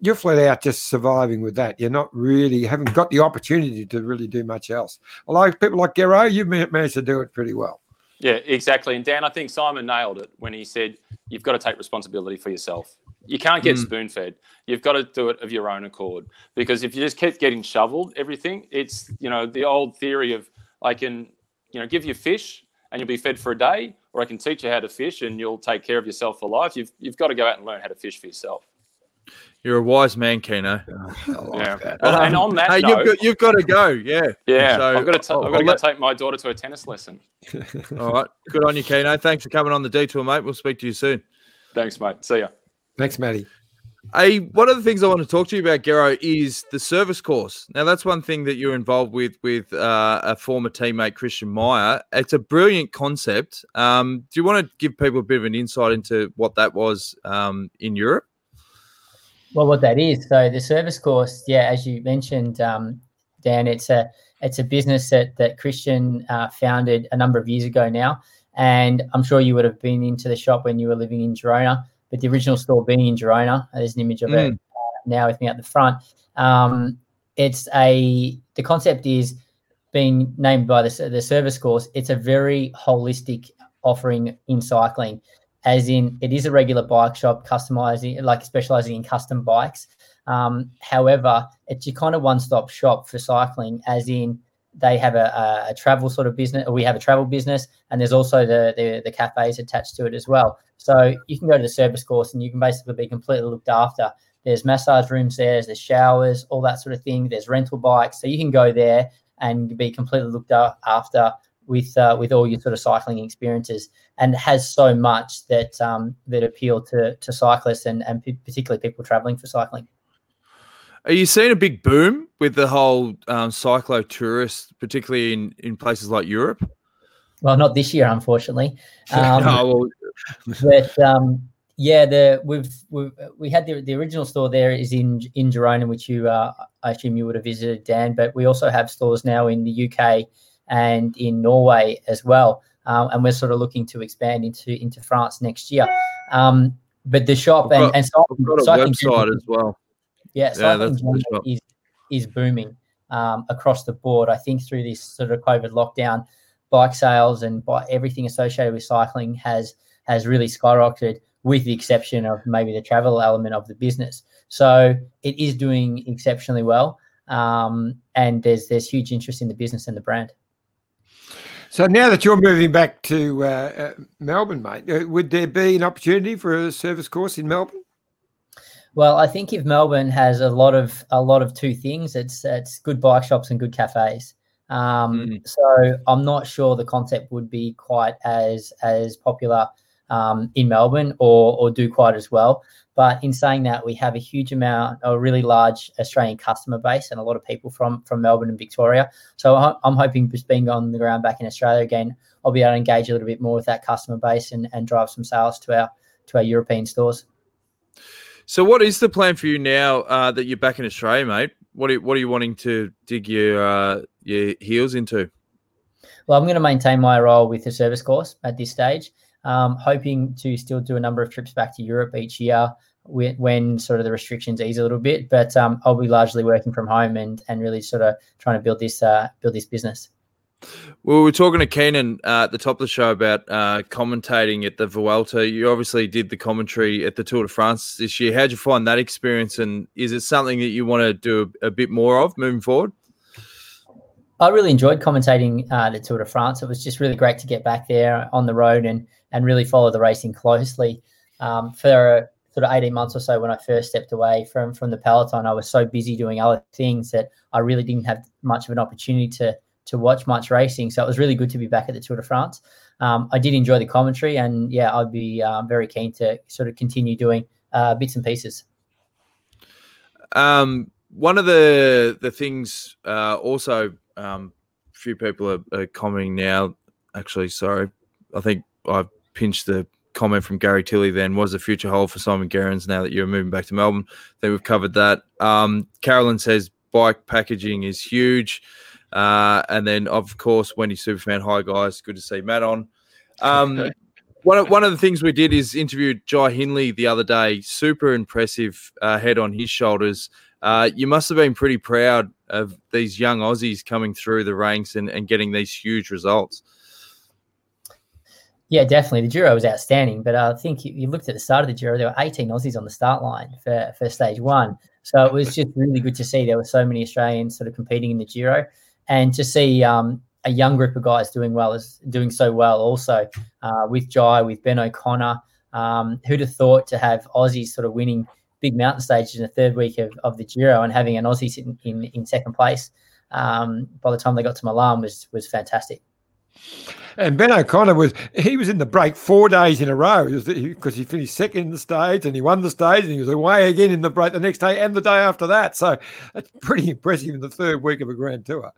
you're flat out just surviving with that. You're not really you haven't got the opportunity to really do much else. Although people like Gero, you've managed to do it pretty well. Yeah, exactly. And Dan, I think Simon nailed it when he said you've got to take responsibility for yourself. You can't get mm. spoon fed. You've got to do it of your own accord. Because if you just keep getting shoveled everything, it's you know the old theory of I can you know give you fish and you'll be fed for a day, or I can teach you how to fish and you'll take care of yourself for life. You've you've got to go out and learn how to fish for yourself. You're a wise man, Keno. Oh, like yeah. Well, and on that hey, note, you've, got, you've got to go. Yeah. Yeah. So, I've got to, t- I've got to go let... take my daughter to a tennis lesson. All right. Good on you, Keno. Thanks for coming on the detour, mate. We'll speak to you soon. Thanks, mate. See ya. Thanks, Matty. A one of the things I want to talk to you about, Gero, is the service course. Now, that's one thing that you're involved with with uh, a former teammate, Christian Meyer. It's a brilliant concept. Um, do you want to give people a bit of an insight into what that was um, in Europe? Well, what that is, so the service course, yeah, as you mentioned, um, Dan, it's a it's a business that that Christian uh, founded a number of years ago now, and I'm sure you would have been into the shop when you were living in Girona but the original store being in Girona. There's an image of mm. it uh, now with me at the front. Um, it's a the concept is being named by the, the service course. It's a very holistic offering in cycling, as in it is a regular bike shop, customizing like specializing in custom bikes. Um, however, it's your kind of one stop shop for cycling, as in they have a, a, travel sort of business. or We have a travel business, and there's also the, the, the cafes attached to it as well. So you can go to the service course, and you can basically be completely looked after. There's massage rooms there, there's showers, all that sort of thing. There's rental bikes, so you can go there and be completely looked after with uh, with all your sort of cycling experiences, and has so much that um, that appeal to to cyclists and and particularly people traveling for cycling. Are you seeing a big boom with the whole um, cyclo tourist, particularly in in places like Europe? Well, not this year, unfortunately. Um, well... but um, yeah, the we've, we've we had the, the original store there is in in Girona, which you uh, I assume you would have visited, Dan. But we also have stores now in the UK and in Norway as well, um, and we're sort of looking to expand into into France next year. Um, but the shop and, got, and cycling, cycling website as well. Yeah, cycling yeah, is is booming um, across the board. I think through this sort of COVID lockdown, bike sales and everything associated with cycling has has really skyrocketed with the exception of maybe the travel element of the business. So it is doing exceptionally well, um, and there's there's huge interest in the business and the brand. So now that you're moving back to uh, uh, Melbourne, mate, uh, would there be an opportunity for a service course in Melbourne? Well, I think if Melbourne has a lot of a lot of two things, it's it's good bike shops and good cafes. Um, mm. So I'm not sure the concept would be quite as as popular um, in Melbourne or, or do quite as well. But in saying that, we have a huge amount, a really large Australian customer base, and a lot of people from from Melbourne and Victoria. So I'm hoping just being on the ground back in Australia again, I'll be able to engage a little bit more with that customer base and, and drive some sales to our to our European stores. So, what is the plan for you now uh, that you're back in Australia, mate? What are, what are you wanting to dig your uh, your heels into? Well, I'm going to maintain my role with the service course at this stage. Um, hoping to still do a number of trips back to Europe each year when, sort of the restrictions ease a little bit. But um, I'll be largely working from home and and really sort of trying to build this uh, build this business. Well, we are talking to Keenan uh, at the top of the show about uh, commentating at the Vuelta. You obviously did the commentary at the Tour de France this year. How'd you find that experience? And is it something that you want to do a, a bit more of moving forward? I really enjoyed commentating uh, the Tour de France. It was just really great to get back there on the road and and really follow the racing closely. Um, for sort of 18 months or so when I first stepped away from from the peloton, I was so busy doing other things that I really didn't have much of an opportunity to to watch much racing. So it was really good to be back at the Tour de France. Um, I did enjoy the commentary, and yeah, I'd be uh, very keen to sort of continue doing uh, bits and pieces. Um, one of the the things uh, also um, few people are, are, commenting now. Actually, sorry, I think I've pinched the comment from Gary Tilley. Then was the future hold for Simon Gerrans now that you're moving back to Melbourne? I think we've covered that. Um, Carolyn says bike packaging is huge, uh, and then of course Wendy Superfan. Hi guys, good to see Matt on. Um, one of, one of the things we did is interviewed Jai Hindley the other day. Super impressive uh, head on his shoulders. Uh, you must have been pretty proud of these young Aussies coming through the ranks and, and getting these huge results. Yeah, definitely. The Giro was outstanding, but I think you, you, looked at the start of the Giro, there were 18 Aussies on the start line for, for stage one. So it was just really good to see there were so many Australians sort of competing in the Giro and to see um, a young group of guys doing well is doing so well also uh, with Jai, with Ben O'Connor. Um, who'd have thought to have Aussies sort of winning big mountain stages in the third week of, of the Giro and having an Aussie sitting in, in second place um, by the time they got to Milan was was fantastic. And Ben O'Connor was he was in the break four days in a row because he finished second in the stage and he won the stage and he was away again in the break the next day and the day after that. So that's pretty impressive in the third week of a Grand Tour.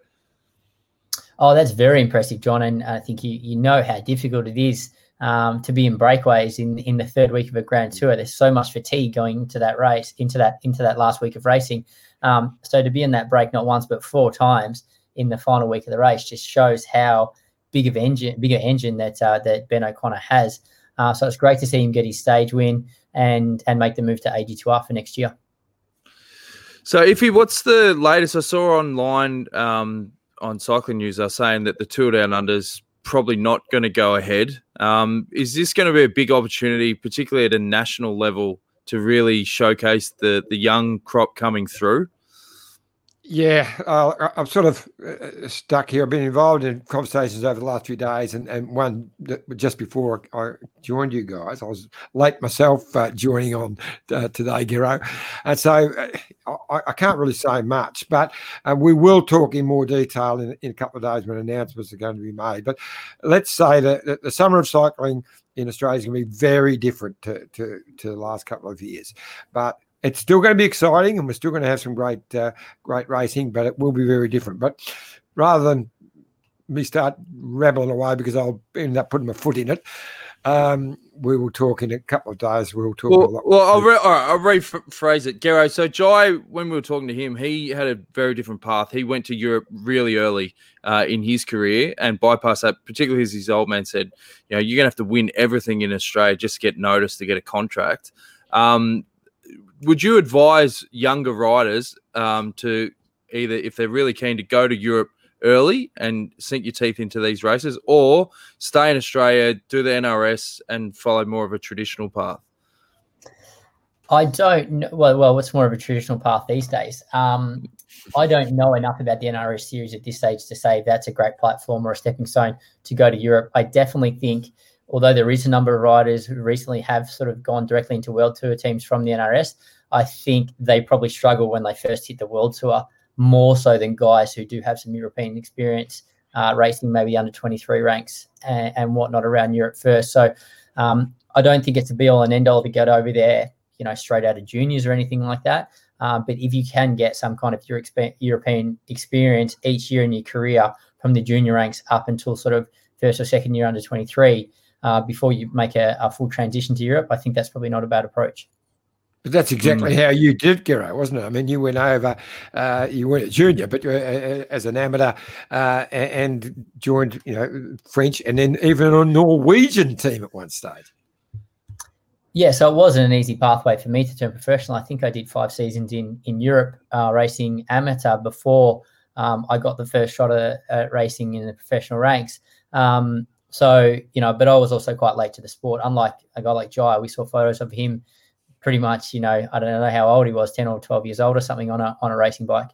Oh, that's very impressive, John. And I think you you know how difficult it is um, to be in breakaways in in the third week of a Grand Tour. There's so much fatigue going into that race, into that into that last week of racing. Um, so to be in that break not once but four times in the final week of the race just shows how big of engine, bigger engine that uh, that Ben O'Connor has. Uh, so it's great to see him get his stage win and and make the move to AG2R for next year. So, Iffy, what's the latest? I saw online um, on Cycling News are saying that the Tour Down Under's probably not going to go ahead. Um, is this going to be a big opportunity, particularly at a national level, to really showcase the the young crop coming through? Yeah, uh, I'm sort of uh, stuck here. I've been involved in conversations over the last few days, and, and one just before I joined you guys, I was late myself uh, joining on uh, today, Giro. and so uh, I, I, can't really say much, but uh, we will talk in more detail in, in, a couple of days when announcements are going to be made. But let's say that, that the summer of cycling in Australia is going to be very different to, to, to the last couple of years, but it's still going to be exciting, and we're still going to have some great, uh, great racing, but it will be very different. But rather than me start rambling away because I'll end up putting my foot in it, um, we will talk in a couple of days. We'll talk. Well, well I'll, re- I'll rephrase it, Gero. So Jai, when we were talking to him, he had a very different path. He went to Europe really early uh, in his career and bypassed that. Particularly as his old man said, you know, you're gonna have to win everything in Australia just to get noticed to get a contract. Um, would you advise younger riders um, to either, if they're really keen to go to Europe early and sink your teeth into these races, or stay in Australia, do the NRS, and follow more of a traditional path? I don't know. Well, well, what's more of a traditional path these days? Um, I don't know enough about the NRS series at this stage to say that's a great platform or a stepping stone to go to Europe. I definitely think although there is a number of riders who recently have sort of gone directly into World Tour teams from the NRS, I think they probably struggle when they first hit the World Tour more so than guys who do have some European experience uh, racing maybe under 23 ranks and, and, whatnot around Europe first. So um, I don't think it's a be all and end all to get over there, you know, straight out of juniors or anything like that. Um, but if you can get some kind of European experience each year in your career from the junior ranks up until sort of first or second year under 23, uh, before you make a, a, full transition to Europe, I think that's probably not a bad approach. But that's exactly mm. how you did, Gero, wasn't it? I mean, you went over, uh, you weren't a junior, but uh, uh as an amateur, uh, and joined, you know, French, and then even a Norwegian team at one stage. Yeah, so it wasn't an easy pathway for me to turn professional. I think I did five seasons in in Europe uh, racing amateur before um, I got the first shot at, at, racing in the professional ranks. Um, so, you know, but I was also quite late to the sport. Unlike a guy like Jai, we saw photos of him pretty much, you know, I don't know how old he was, 10 or 12 years old or something on a on a racing bike.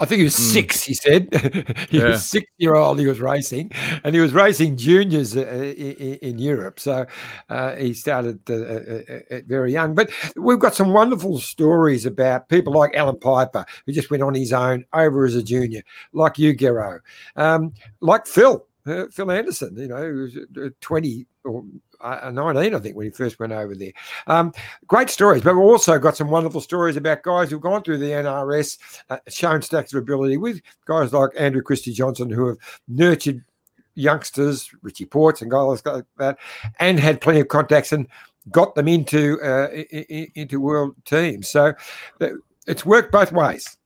I think he was mm. six, he said. he yeah. was six year old, he was racing, and he was racing juniors uh, in, in, Europe. So uh, he started uh, uh, uh, very young. But we've got some wonderful stories about people like Alan Piper, who just went on his own over as a junior, like you, Gero, um, like Phil, uh, Phil Anderson, you know, was uh, 20 or uh, 19, I think, when he first went over there. Um, great stories, but we've also got some wonderful stories about guys who've gone through the NRS, uh, shown stacks of ability with guys like Andrew Christie Johnson, who have nurtured youngsters, Richie Portes and guys like that, and had plenty of contacts and got them into uh, into world teams. So uh, it's worked both ways.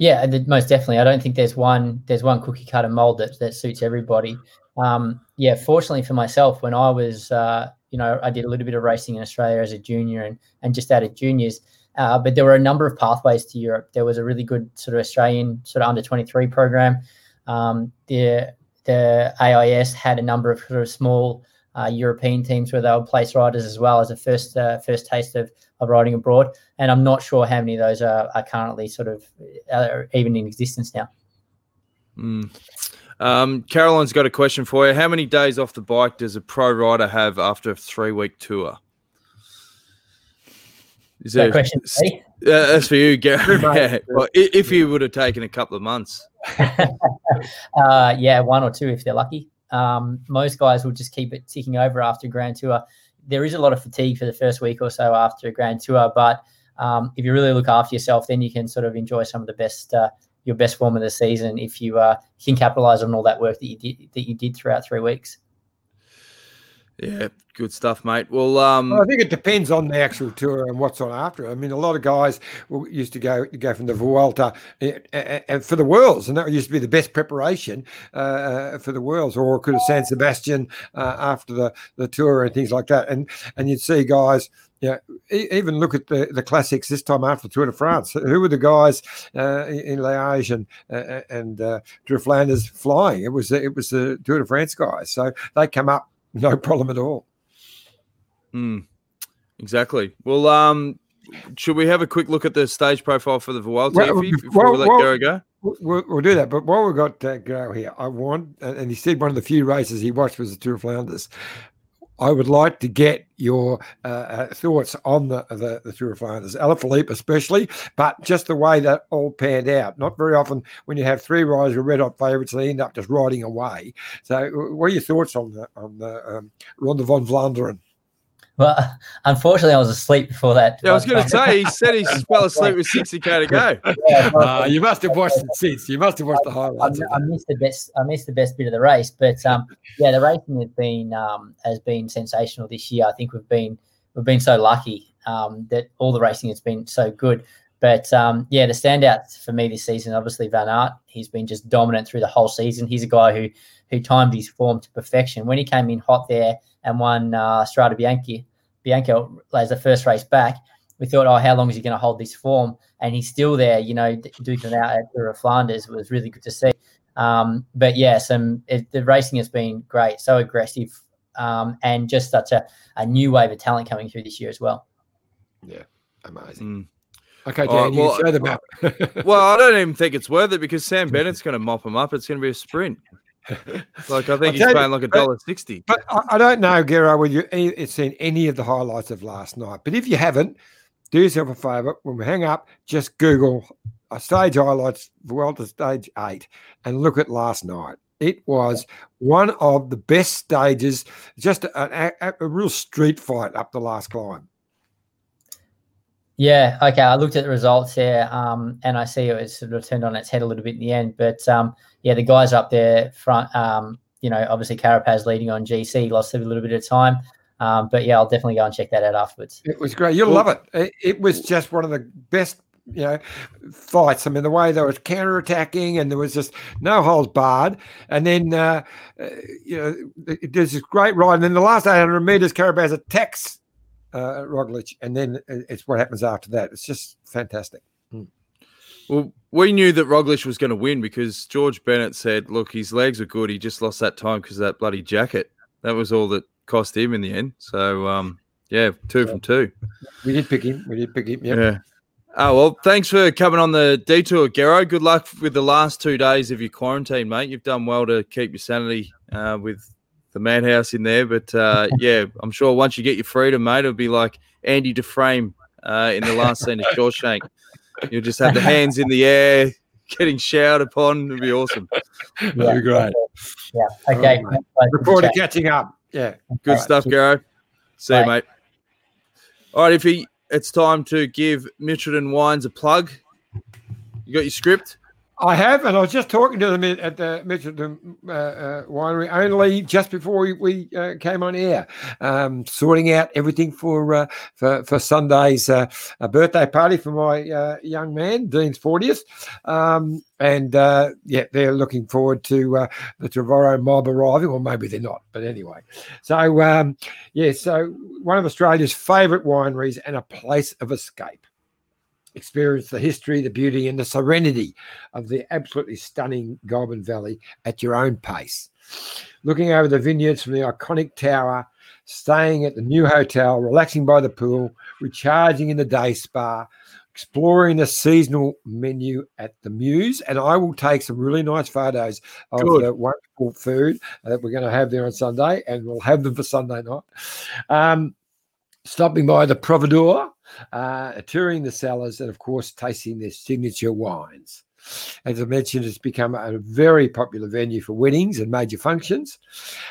Yeah, most definitely. I don't think there's one there's one cookie cutter mold that that suits everybody. Um, yeah, fortunately for myself, when I was uh, you know I did a little bit of racing in Australia as a junior and and just out of juniors, uh, but there were a number of pathways to Europe. There was a really good sort of Australian sort of under 23 program. Um, the the AIS had a number of sort of small uh, European teams where they would place riders as well as a first uh, first taste of, of riding abroad. And I'm not sure how many of those are, are currently sort of uh, even in existence now. Mm. Um, Caroline's got a question for you. How many days off the bike does a pro rider have after a three week tour? Is that a question? Uh, that's for you, Gary. yeah. well, if you would have taken a couple of months. uh, yeah, one or two if they're lucky. Um, most guys will just keep it ticking over after a grand tour. There is a lot of fatigue for the first week or so after a grand tour, but um, if you really look after yourself, then you can sort of enjoy some of the best uh, your best form of the season if you uh, can capitalize on all that work that you did that you did throughout three weeks. Yeah, good stuff, mate. Well, um, well, I think it depends on the actual tour and what's on after. I mean, a lot of guys used to go go from the Vuelta and eh, eh, for the Worlds, and that used to be the best preparation uh, uh, for the Worlds, or could have San Sebastian uh, after the, the tour and things like that. And and you'd see guys. Yeah, even look at the, the classics this time after the Tour de France. Who were the guys uh, in Liège and uh, and uh, Flanders flying? It was it was the Tour de France guys. So they come up no problem at all. Mm, exactly. Well, um, should we have a quick look at the stage profile for the Vuelta well, before well, we let well, go? We'll, we'll, do that. But while we've got uh, Gero here, I want, and he said one of the few races he watched was the Tour of Flanders. I would like to get your uh, uh, thoughts on the, the, the Tour of Flanders, Alaphilippe especially, but just the way that all panned out. Not very often when you have three riders are red hot favourites, they end up just riding away. So, what are your thoughts on the on the um, Ronde van Vlaanderen? Well, unfortunately, I was asleep before that. Yeah, I was going to say, he said he fell asleep with 60k to go. Yeah, uh, you must have watched it since. You must have watched the highlights. I, I, missed the best. I missed the best bit of the race, but um, yeah, the racing has been um, has been sensational this year. I think we've been we've been so lucky um, that all the racing has been so good. But um, yeah, the standout for me this season, obviously Van Aert. He's been just dominant through the whole season. He's a guy who who timed his form to perfection. When he came in hot there and won uh, Strade Bianche Bianca as the first race back, we thought, oh, how long is he going to hold this form? And he's still there, you know, duking out at Tour of Flanders it was really good to see. Um, but yeah, some it, the racing has been great, so aggressive, um, and just such a, a new wave of talent coming through this year as well. Yeah, amazing. Mm. Okay, Dan, well, you show the map. well, I don't even think it's worth it because Sam Bennett's going to mop him up. It's going to be a sprint like I think he's paying like a dollar sixty. But I, don't know, Gero, whether you've seen any of the highlights of last night. But if you haven't, do yourself a favour. When we hang up, just Google a stage highlights Vuelta Stage Eight and look at last night. It was one of the best stages, just a, a, a real street fight up the last climb. Yeah, okay. I looked at the results there, um, and I see it was sort of turned on its head a little bit in the end. But um, yeah, the guys up there front, um, you know, obviously Carapaz leading on GC, lost a little bit of time. Um, but yeah, I'll definitely go and check that out afterwards. It was great. You'll love it. it. Was just one of the best you know, fights. I mean, the way they was counter-attacking and there was just no holes barred. And then, uh, uh you know, there's this great ride. And then the last 800 meters, Carapaz attacks uh, Roglic, and then it's what happens after that. It's just fantastic. Mm. Well, we knew that Roglic was going to win because George Bennett said, "Look, his legs are good. He just lost that time because of that bloody jacket. That was all that cost him in the end." So, um, yeah, two yeah. from two. We did pick him. We did pick him. Yep. Yeah. Oh well, thanks for coming on the detour, Gero. Good luck with the last two days of your quarantine, mate. You've done well to keep your sanity uh, with the madhouse in there. But uh, yeah, I'm sure once you get your freedom, mate, it'll be like Andy Dufresne uh, in the last scene of Shawshank. You'll just have the hands in the air, getting showered upon. It'll be awesome. Yeah, That'll be great. Yeah. Okay. Right, Look forward to catching up. Yeah. Good right. stuff, Gero. See Bye. you, mate. All right, if he, it's time to give Mitchelton Wines a plug. You got your script? I have, and I was just talking to them at the Mitchelton uh, uh, Winery only just before we, we uh, came on air, um, sorting out everything for uh, for, for Sunday's uh, birthday party for my uh, young man, Dean's fortieth, um, and yeah, they're looking forward to the Trevorrow mob arriving, or maybe they're not, but anyway. So um, yeah, so one of Australia's favourite wineries and a place of escape experience the history, the beauty, and the serenity of the absolutely stunning Goulburn Valley at your own pace. Looking over the vineyards from the iconic tower, staying at the new hotel, relaxing by the pool, recharging in the day spa, exploring the seasonal menu at the Muse. And I will take some really nice photos of Good. the wonderful food that we're going to have there on Sunday, and we'll have them for Sunday night. Um, stopping by the Providore, uh, touring the cellars, and of course, tasting their signature wines. As I mentioned, it's become a very popular venue for weddings and major functions.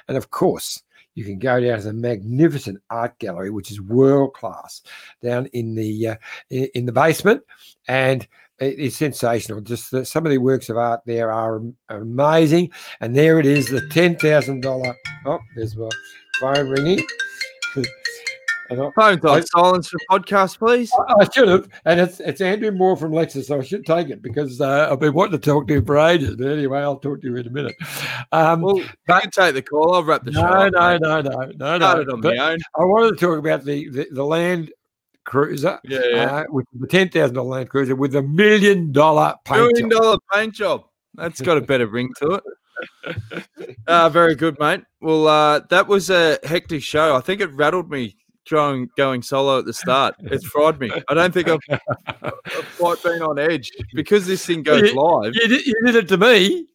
And of course, you can go down to the magnificent art gallery, which is world class, down in the uh, in the basement, and it is sensational. Just the, some of the works of art there are, are amazing. And there it is, the ten thousand dollar. Oh, there's my phone ringing. Phone's on silence for podcast, please. I, I, should have, and it's it's Andrew Moore from Lexus, so I should take it because uh, I've been wanting to talk to him for ages. But anyway, I'll talk to you in a minute. Um, well, but, you can take the call. I'll wrap the no, show. No, no, no, no, no, no. On my own. I wanted to talk about the the, the Land Cruiser, yeah, yeah. Uh, with the ten thousand dollar Land Cruiser with a million dollar paint million job. dollar paint job. That's got a better ring to it. uh, very good, mate. Well, uh, that was a hectic show. I think it rattled me going going solo at the start. It's fried me. I don't think I've, I've quite been on edge because this thing goes you, live. You did, you did, it to me.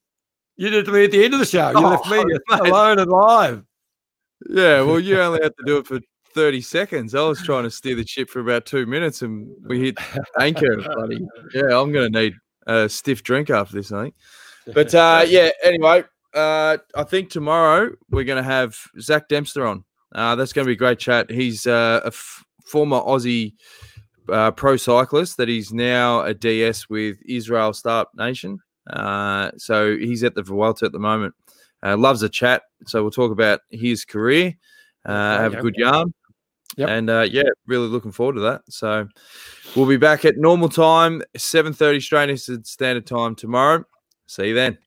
You did it to me at the end of the show. You oh, left me mate. alone and live. Yeah, well, you only had to do it for 30 seconds. I was trying to steer the ship for about two minutes and we hit anchor, buddy. Yeah, I'm going to need a stiff drink after this, I think. But uh, yeah, anyway, uh, I think tomorrow we're going to have Zach Dempster on. Uh, that's going to be a great chat. He's uh, a f- former Aussie uh, pro cyclist that he's now a DS with Israel Start Nation. Uh, so he's at the Vuelta at the moment. Uh, loves a chat. So we'll talk about his career, uh, have a good yarn. Yep. And uh, yeah, really looking forward to that. So we'll be back at normal time, 7.30 Australian Standard Time tomorrow. See you then.